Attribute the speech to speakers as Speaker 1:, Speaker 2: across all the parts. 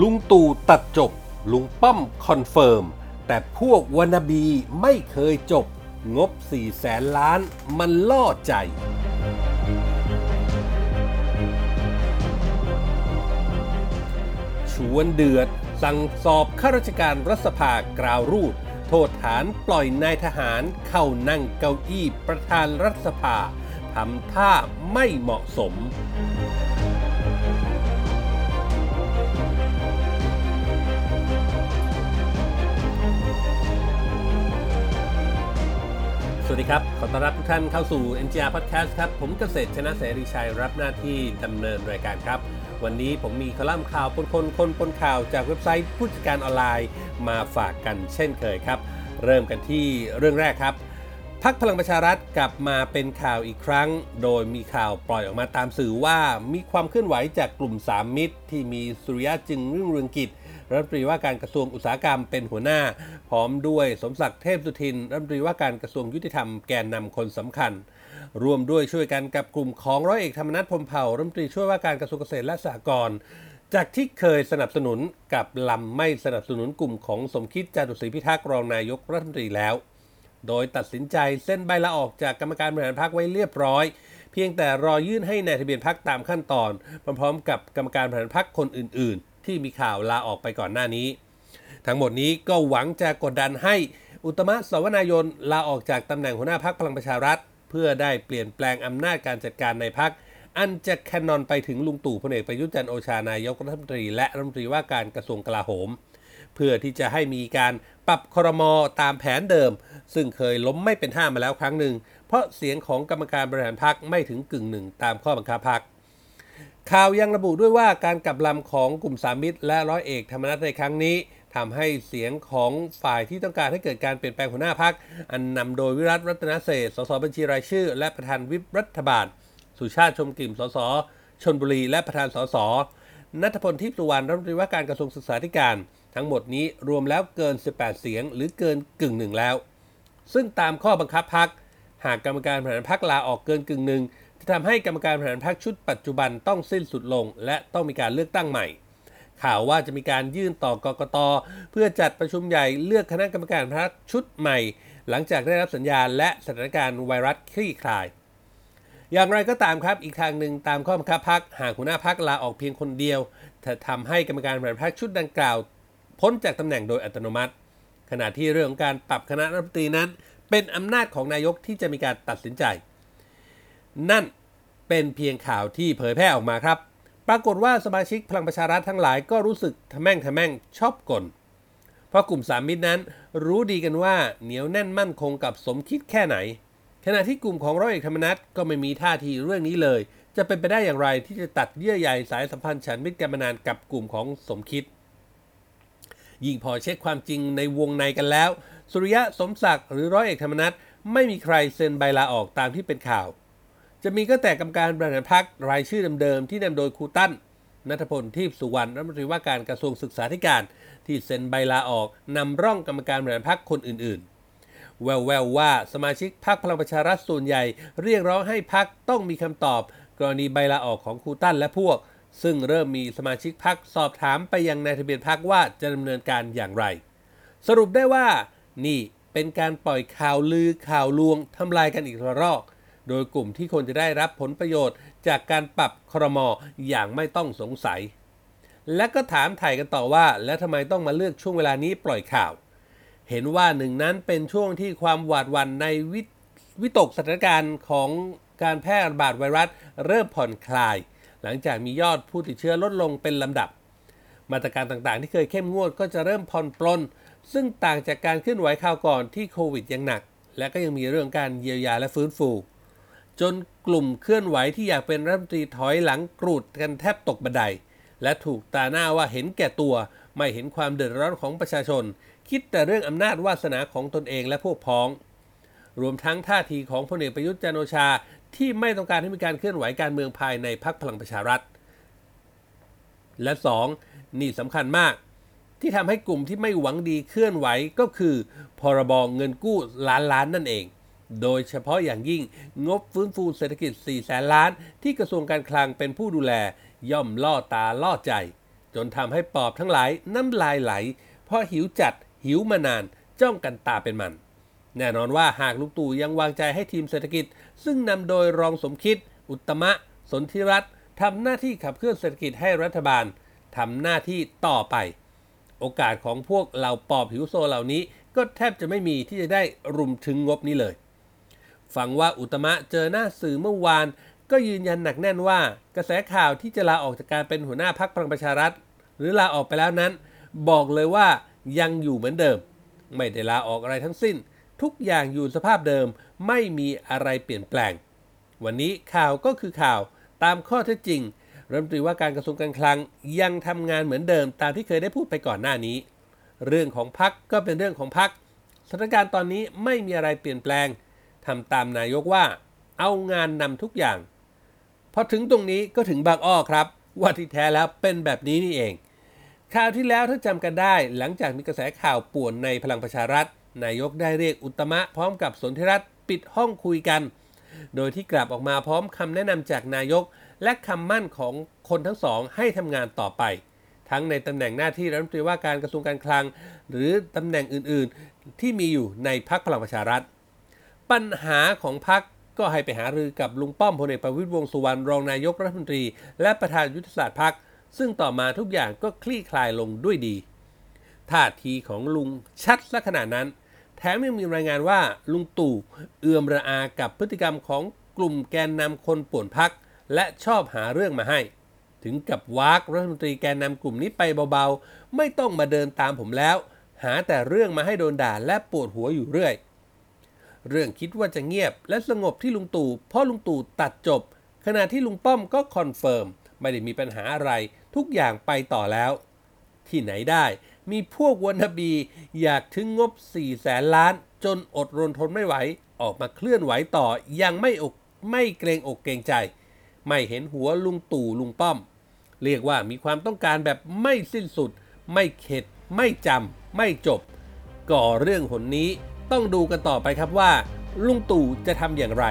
Speaker 1: ลุงตู่ตัดจบ ลุงป้อมคอนเฟิร์ม แต่พวก wannabe ไม่เคยจบ งบ4แสนล้านมันล่อใจ ชวนเดือด สั่งสอบข้าราชการรัฐสภากราวรูด โทษฐานปล่อยนายทหารเข้านั่งเก้าอี้ประธานรัฐสภาทำท่าไม่เหมาะสม ขอต้อนรับทุกท่านเข้าสู่ NGR Podcast ครับ ผมเกษตรชนะเสรีชัยรับหน้าที่ดำเนินรายการครับ วันนี้ผมมีคอลัมน์ข่าวปนคนคนปนข่าวจากเว็บไซต์ผู้จัดการออนไลน์มาฝากกันเช่นเคยครับ เริ่มกันที่เรื่องแรกครับพักพลังประชารัฐกลับมาเป็นข่าวอีกครั้ง โดยมีข่าวปล่อยออกมาตามสื่อว่ามีความเคลื่อนไหวจากกลุ่มสามมิตร ที่มีสุริยะจึงรุ่งเรืองกิจ รัฐมนตรีว่าการกระทรวงอุตสาหกรรมเป็นหัวหน้า พร้อมด้วยสมศักดิ์เทพสุทิน รัฐมนตรีว่าการกระทรวงยุติธรรมแกนนำคนสำคัญรวมด้วยช่วยกันกับกลุ่มของร้อยเอกธรรมนัฐพมเผ่ารัฐมนตรีช่วยว่าการกระทรวงเกษตรและสหกรณ์จากที่เคยสนับสนุนกับลำไม่สนับสนุนกลุ่มของสมคิดจาตุศรีพิทักษ์รองนายกรัฐมนตรีแล้ว โดยตัดสินใจเส้นใบลาออกจากกรรมการบริหารพรรคไว้เรียบร้อย เพียงแต่รอยื่นให้ในายทะเบียนพรรคตามขั้นตอน พร้อมๆ กับกรรมการบริหารพรรคคนอื่นที่มีข่าวลาออกไปก่อนหน้านี้ ทั้งหมดนี้ก็หวังจะกดดันให้อุตมะสวนายนลาออกจากตำแหน่งหัวหน้าพรรคพลังประชารัฐ เพื่อได้เปลี่ยนแปลงอำนาจการจัดการในพรรคอันจะแคนนอนไปถึงลุงตู่พลเอกประยุทธ์จันโอชานายกรัฐมนตรี และรัฐมนตรีว่าการกระทรวงกลาโหม เพื่อที่จะให้มีการปรับครมอตามแผนเดิม ซึ่งเคยล้มไม่เป็นท่ามาแล้วครั้งหนึ่ง เพราะเสียงของกรรมการบริหารพรรคไม่ถึงกึ่งหนึ่งตามข้อบังคับพรรค ข่าวยังระบุด้วยว่าการกลับลำของกลุ่มสามิตร และร้อยเอกธรรมนัฐในครั้งนี้ทำให้เสียงของฝ่ายที่ต้องการให้เกิดการเปลี่ยนแปลงหัวหน้าพัก อันนำโดยวิรัตรัตนเศษสสบัญชีรายชื่อ และประธานวิปรัฐบาล สุชาติชมกลิ่มสสชนบุรี และประธานสสนัทพลทิพย์สุวรรณรัฐมนตรีว่าการกระทรวงศึกษาธิการ ทั้งหมดนี้รวมแล้วเกิน 18 เสียง หรือเกินกึ่งหนึ่งแล้ว ซึ่งตามข้อบังคับพัก หากกรรมการบริหารพักลาออกเกินกึ่งหนึ่ง ทำให้กรรมการบริหารพักชุดปัจจุบันต้องสิ้นสุดลง และต้องมีการเลือกตั้งใหม่ ข่าวว่าจะมีการยื่นต่อกกตเพื่อจัดประชุมใหญ่เลือกคณะกรรมการพักชุดใหม่ หลังจากได้รับสัญญาณและสถานการณ์ไวรัสคลี่คลาย อย่างไรก็ตามครับอีกทางหนึ่งตามข้อบังคับพักหากหัวหน้าพักลาออกเพียงคนเดียวจะทำให้กรรมการบริหารพักชุดดังกล่าว พ้นจากตำแหน่งโดยอัตโนมัติ ขณะที่เรื่องของการปรับคณะรัฐมนตรีนั้น เป็นอำนาจของนายกที่จะมีการตัดสินใจ นั่น เป็นเพียงข่าวที่เผยแพร่ออกมาครับ ปรากฏว่าสมาชิกพลังประชารัฐทั้งหลายก็รู้สึกทะแม่งทะแม่งชอบกลเพราะกลุ่มสามมิตรนั้น รู้ดีกันว่าเหนียวแน่นมั่นคงกับสมคิดแค่ไหน ขณะที่กลุ่มของร้อยเอกธรรมนัฐก็ไม่มีท่าทีเรื่องนี้เลย จะเป็นไปได้อย่างไรที่จะตัดเยื่อใยสายสัมพันธ์ฉันมิตรกันมานานกับกลุ่มของสมคิด ยิ่งพอเช็คความจริงในวงในกันแล้ว สุริยะสมศักดิ์หรือร้อยเอกธรรมนัฐไม่มีใครเซ็นใบลาออกตามที่เป็นข่าว จะมีก็แต่กรรมการบริหารพรรครายชื่อเดิมๆที่นำโดยครูตั้นนัทพลทิพสุวรรณรัฐมนตรีว่าการกระทรวงศึกษาธิการที่เซ็นใบลาออกนำร่องกรรมการบริหารพรรคคนอื่นๆ แววๆวว่าสมาชิกพรรคพลังประชารัฐส่วนใหญ่ เรียกร้องให้พรรคต้องมีคำตอบ กรณีใบลาออกของครูตั้นและพวก ซึ่งเริ่มมีสมาชิกพรรคสอบถามไปยังนายทะเบียนพรรคว่าจะดำเนินการอย่างไร สรุปได้ว่า นี่เป็นการปล่อยข่าวลือข่าวลวงทำลายกันอีกระรอก โดยกลุ่มที่ควรจะได้รับผลประโยชน์ จากการปรับครมออย่างไม่ต้องสงสัย และก็ถามถ่ายกันต่อว่า แล้วทำไมต้องมาเลือกช่วงเวลานี้ปล่อยข่าว เห็นว่าหนึ่งนั้นเป็นช่วงที่ความหวาดหวั่นในวิวิตกสถานการณ์ของการแพร่ระบาดไวรัสเริ่มผ่อนคลาย หลังจากมียอดผู้ติดเชื้อลดลงเป็นลำดับ มาตรการต่างๆ ที่เคยเข้มงวดก็จะเริ่มผ่อนปลนซึ่งต่างจากการเคลื่อนไหวข่าวก่อนที่โควิดยังหนัก และก็ยังมีเรื่องการเยียวยาและฟื้นฟู จนกลุ่มเคลื่อนไหวที่อยากเป็นรัฐมนตรีถอยหลังกรูดกันแทบตกบันได และถูกตาหน้าว่าเห็นแก่ตัว ไม่เห็นความเดือดร้อนของประชาชน คิดแต่เรื่องอำนาจวาสนาของตนเองและพวกพ้อง รวมทั้งท่าทีของพลเอกประยุทธ์จันโอชาที่ไม่ต้องการให้มีการเคลื่อนไหวการเมืองภายในพรรคพลังประชารัฐ และ 2. นี่สำคัญมาก ที่ทำให้กลุ่มที่ไม่หวังดีเคลื่อนไหวก็คือพรบเงินกู้ล้านล้านนั่นเอง โดยเฉพาะอย่างยิ่งงบฟื้นฟูเศรษฐกิจ 4 แสนล้าน ที่กระทรวงการคลังเป็นผู้ดูแล ย่อมล่อตาล่อใจ จนทำให้ปอบทั้งหลายน้ำลายไหล เพราะหิวจัดหิวมานานจ้องกันตาเป็นมัน แน่นอนว่าหากลุงตู่ยังวางใจให้ทีมเศรษฐกิจ ซึ่งนำโดยรองสมคิด อุตมะ สนธิรัตน์ทำหน้าที่ขับเคลื่อนเศรษฐกิจให้รัฐบาลทำหน้าที่ต่อไป โอกาสของพวกเหล่าปอบหิวโซเหล่านี้ ก็แทบจะไม่มีที่จะได้รุมถึงงบนี้เลย ฟังว่าอุตมะเจอหน้าสื่อเมื่อวาน ก็ยืนยันหนักแน่นว่า กระแสข่าวที่จะลาออกจากการเป็นหัวหน้าพักพลังประชารัฐ หรือลาออกไปแล้วนั้น บอกเลยว่ายังอยู่เหมือนเดิม ไม่ได้ลาออกอะไรทั้งสิ้น ทุกอย่างอยู่สภาพเดิมไม่มีอะไรเปลี่ยนแปลง วันนี้ข่าวก็คือข่าวตามข้อเท็จจริงรัฐมนตรีว่าการกระทรวงการคลังยังทำงานเหมือนเดิมตามที่เคยได้พูดไปก่อนหน้านี้ เรื่องของพักก็เป็นเรื่องของพักสถานการณ์ตอนนี้ไม่มีอะไรเปลี่ยนแปลง ทำตามนายกว่า เอางานนำทุกอย่างพอถึงตรงนี้ก็ถึงบางอ้อครับ ว่าที่แท้แล้วเป็นแบบนี้นี่เองข่าวที่แล้วถ้าจำกันได้ หลังจากมีกระแสข่าวป่วนในพลังประชารัฐ นายกได้เรียกอุตมะพร้อมกับสนธิรัตน์ปิดห้องคุยกัน โดยที่กลับออกมาพร้อมคำแนะนำจากนายก และคำมั่นของคนทั้งสองให้ทำงานต่อไป ทั้งในตำแหน่งหน้าที่รัฐมนตรีว่าการกระทรวงการคลัง หรือตำแหน่งอื่นๆ ที่มีอยู่ในพรรคพลังประชารัฐ ปัญหาของพรรคก็ให้ไปหารือกับลุงป้อมพลเอกประวิตรวงสุวรรณรองนายกรัฐมนตรี และประธานยุทธศาสตร์พรรคซึ่งต่อมาทุกอย่างก็คลี่คลายลงด้วยดี ท่าทีของลุงชัดลักขนาดนั้น แถมยังมีรายงานว่าลุงตู่เอื่อมระอากับพฤติกรรมของกลุ่มแกนนำคนป่วนพัก และชอบหาเรื่องมาให้ ถึงกับวากรัฐมนตรีแกนนำกลุ่มนี้ไปเบาๆ ไม่ต้องมาเดินตามผมแล้ว หาแต่เรื่องมาให้โดนด่าและปวดหัวอยู่เรื่อย เรื่องคิดว่าจะเงียบและสงบที่ลุงตู่เพราะลุงตู่ตัดจบ ขณะที่ลุงป้อมก็ confirm ไม่ได้มีปัญหาอะไร ทุกอย่างไปต่อแล้ว ที่ไหนได้ มีพวก wannabe อยากถึงงบ 4 แสนล้าน จนอดรนทนไม่ไหว ออกมาเคลื่อนไหวต่อ ยังไม่อกไม่เกรงอกเกรงใจ ไม่เห็นหัวลุงตู่ลุงป้อม เรียกว่ามีความต้องการแบบไม่สิ้นสุด ไม่เข็ด ไม่จำไม่จบ ก่อเรื่องหนนี้ ต้องดูกันต่อไปครับว่า ลุงตู่จะทำอย่างไร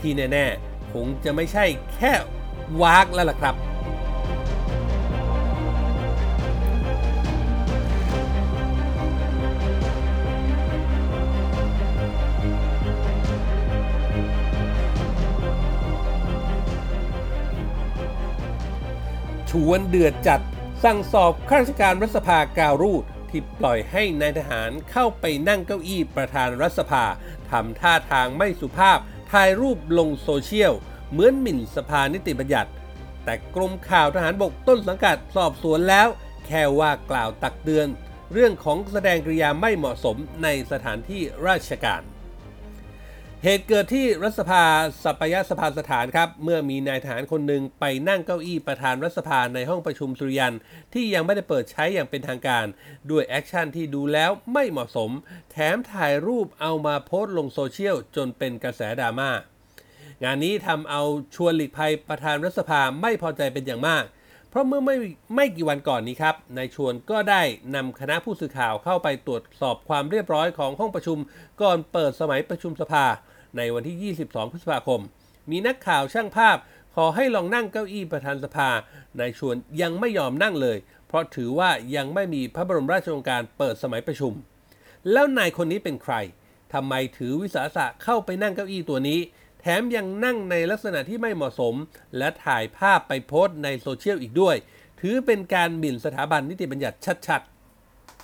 Speaker 1: ที่แน่ๆคงจะไม่ใช่แค่วากแล้วล่ะครับชวนเดือดจัด สั่งสอบข้าราชการรัฐสภากาวรูด ที่ปล่อยให้นายทหารเข้าไปนั่งเก้าอี้ประธานรัฐสภาทำท่าทางไม่สุภาพถ่ายรูปลงโซเชียล เหมือนหมิ่นสภานิติบัญญัติ แต่กรมข่าวทหารบกต้นสังกัดสอบสวนแล้ว แค่ว่ากล่าวตักเตือน เรื่องของแสดงกริยาไม่เหมาะสมในสถานที่ราชการ เหตุเกิดที่รัฐสภาสัปปายะสภาสถานครับ เมื่อมีนายทหารคนหนึ่งไปนั่งเก้าอี้ประธานรัฐสภาในห้องประชุมสุริยัน ที่ยังไม่ได้เปิดใช้อย่างเป็นทางการ ด้วย action ที่ดูแล้วไม่เหมาะสม แถมถ่ายรูปเอามาโพสต์ลงโซเชียลจนเป็นกระแสดราม่างานนี้ทำเอาชวนหลีกภัยประธานรัฐสภาไม่พอใจเป็นอย่างมาก เพราะเมื่อไม่ไม่กี่วันก่อนนี้ครับนายชวนก็ได้นำคณะผู้สื่อข่าวเข้าไปตรวจสอบความเรียบร้อยของห้องประชุม ก่อนเปิดสมัยประชุมสภา ในวันที่ 22 พฤษภาคม มีนักข่าวช่างภาพ ขอให้ลองนั่งเก้าอี้ประธานสภานายชวนยังไม่ยอมนั่งเลย เพราะถือว่ายังไม่มีพระบรมราชโองการเปิดสมัยประชุม แล้วนายคนนี้เป็นใครทำไมถือวิสาสะเข้าไปนั่งเก้าอี้ตัวนี้ แถมยังนั่งในลักษณะที่ไม่เหมาะสม และถ่ายภาพไปโพสต์ในโซเชียลอีกด้วย ถือเป็นการหมิ่นสถาบันนิติบัญญัติชัด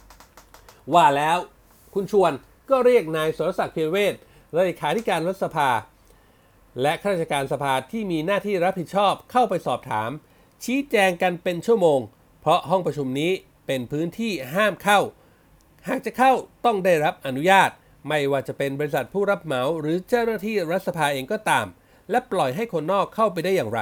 Speaker 1: ๆ ว่าแล้วคุณชวนก็เรียกนายสรศักดิ์เพียเวศ เลขาธิการรัฐสภา และข้าราชการสภาที่มีหน้าที่รับผิดชอบเข้าไปสอบถาม ชี้แจงกันเป็นชั่วโมง เพราะห้องประชุมนี้เป็นพื้นที่ห้ามเข้า หากจะเข้าต้องได้รับอนุญาต ไม่ว่าจะเป็นบริษัทผู้รับเหมาหรือเจ้าหน้าที่รัฐสภาเองก็ตาม และปล่อยให้คนนอกเข้าไปได้อย่างไร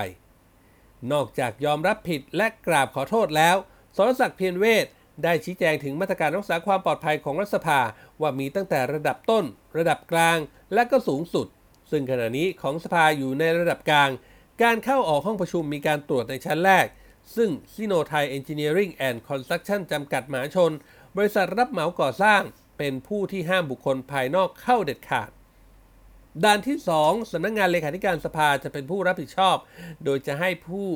Speaker 1: นอกจากยอมรับผิดและกราบขอโทษแล้วสรศักดิ์เพียรเวชได้ชี้แจงถึงมาตรการรักษาความปลอดภัยของรัฐสภา ว่ามีตั้งแต่ระดับต้น ระดับกลาง และก็สูงสุด ซึ่งขณะนี้ของสภาอยู่ในระดับกลาง การเข้าออกห้องประชุมมีการตรวจในชั้นแรก ซึ่งซิโนไทยเอนจิเนียริงแอนด์คอนสตรักชั่นจำกัดมหาชน บริษัทรับเหมาก่อสร้าง เป็นผู้ที่ห้ามบุคคลภายนอกเข้าเด็ดขาดด้านที่ 2สำนักงงานเลขาธิการสภาจะเป็นผู้รับผิดชอบ โดยจะให้ผู้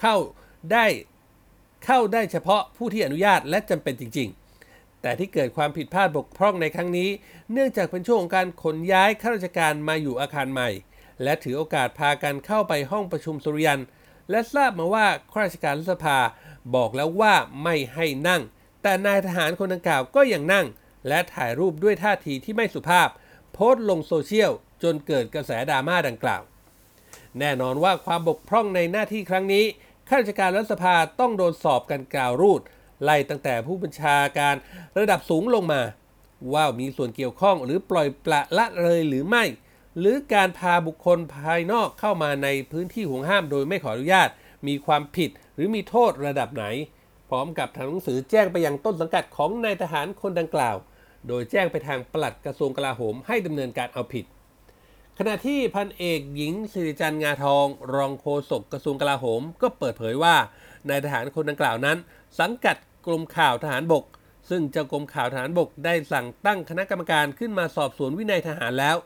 Speaker 1: เข้าได้เข้าได้เฉพาะผู้ที่อนุญาตและจำเป็นจริง ๆ แต่ที่เกิดความผิดพลาดบกพร่องในครั้งนี้ เนื่องจากเป็นช่วงของการขนย้ายข้าราชการมาอยู่อาคารใหม่ และถือโอกาสพากันเข้าไปห้องประชุมสุริยัน และทราบมาว่าข้าราชการรัฐสภาบอกแล้วว่าไม่ให้นั่ง แต่นายทหารคนดังกล่าวก็ยังนั่ง และถ่ายรูปด้วยท่าทีที่ไม่สุภาพ โพสต์ลงโซเชียลจนเกิดกระแสดราม่าดังกล่าว แน่นอนว่าความบกพร่องในหน้าที่ครั้งนี้ข้าราชการรัฐสภาต้องโดนสอบกันกล่าวรูด ไล่ตั้งแต่ผู้บัญชาการระดับสูงลงมา ว่ามีส่วนเกี่ยวข้องหรือปล่อยปละละเลยหรือไม่ หรือการพาบุคคลภายนอกเข้ามาในพื้นที่ห่วงห้ามโดยไม่ขออนุญาต มีความผิดหรือมีโทษระดับไหน พร้อมกับทางหนังสือแจ้งไปยังต้นสังกัดของนายทหารคนดังกล่าว โดยแจ้งไปทางปลัดกระทรวงกลาโหมให้ดำเนินการเอาผิดขณะที่พันเอกหญิงสิริจันทร์งาทอง รองโฆษกกระทรวงกลาโหม ก็เปิดเผยว่านายทหารคนดังกล่าวนั้น สังกัด กรมข่าวทหารบก ซึ่งเจ้ากรมข่าวทหารบกได้สั่งตั้งคณะกรรมการขึ้นมาสอบสวนวินัยทหารแล้ว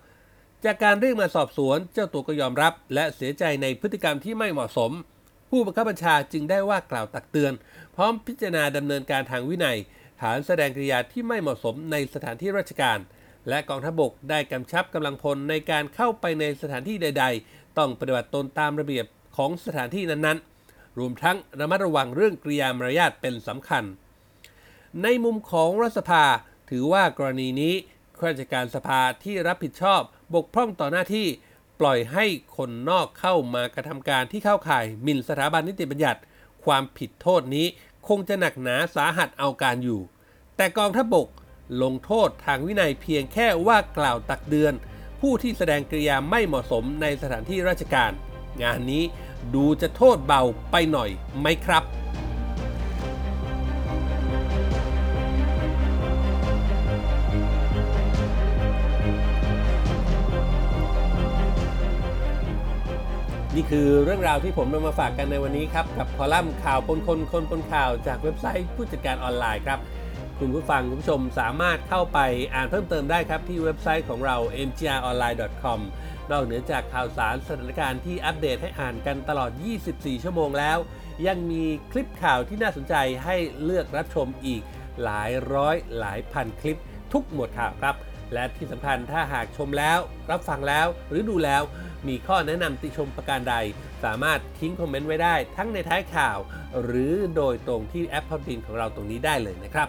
Speaker 1: จากการเรียกมาสอบสวนเจ้าตัวก็ยอมรับ และเสียใจในพฤติกรรมที่ไม่เหมาะสม ผู้บังคับบัญชาจึงได้ว่ากล่าวตักเตือน พร้อมพิจารณาดำเนินการทางวินัย ฐานแสดงกริยาที่ไม่เหมาะสมในสถานที่ราชการ และกองทัพบกได้กำชับกำลังพลในการเข้าไปในสถานที่ใด ๆ ต้องปฏิบัติตนตามระเบียบของสถานที่นั้นๆ รวมทั้งระมัดระวังเรื่องกริยามารยาทเป็นสำคัญ ในมุมของรัฐสภาถือว่ากรณีนี้ข้าราชการสภาที่รับผิดชอบบกพร่องต่อหน้าที่ปล่อยให้คนนอกเข้ามากระทำการที่เข้าข่ายหมิ่นสถาบันนิติบัญญัติ ความผิดโทษนี้คงจะหนักหนาสาหัสเอาการอยู่ แต่กองทัพบกลงโทษทางวินัยเพียงแค่ว่ากล่าวตักเตือน ผู้ที่แสดงกริยาไม่เหมาะสมในสถานที่ราชการ งานนี้ ดูจะโทษเบาไปหน่อยไหมครับนี่คือเรื่องราวที่ผมนำมาฝากกันในวันนี้ครับ กับคอลัมน์ข่าวปนคนคนปนข่าวจากเว็บไซต์ผู้จัดการออนไลน์ครับ คุณผู้ฟังคุณผู้ชมสามารถเข้าไปอ่านเพิ่มเติมได้ครับ ที่เว็บไซต์ของเรา mgronline.com นอกเหนือจากข่าวสารสถานการณ์ที่อัปเดตให้อ่านกันตลอด 24 ชั่วโมงแล้ว ยังมีคลิปข่าวที่น่าสนใจให้เลือกรับชมอีกหลายร้อยหลายพันคลิปทุกหมวดข่าวครับ และที่สำคัญถ้าหากชมแล้ว รับฟังแล้วหรือดูแล้ว มีข้อแนะนำติชมประการใด สามารถทิ้งคอมเมนต์ไว้ได้ ทั้งในท้ายข่าว หรือโดยตรงที่แอปพอดบินของเราตรงนี้ได้เลยนะครับ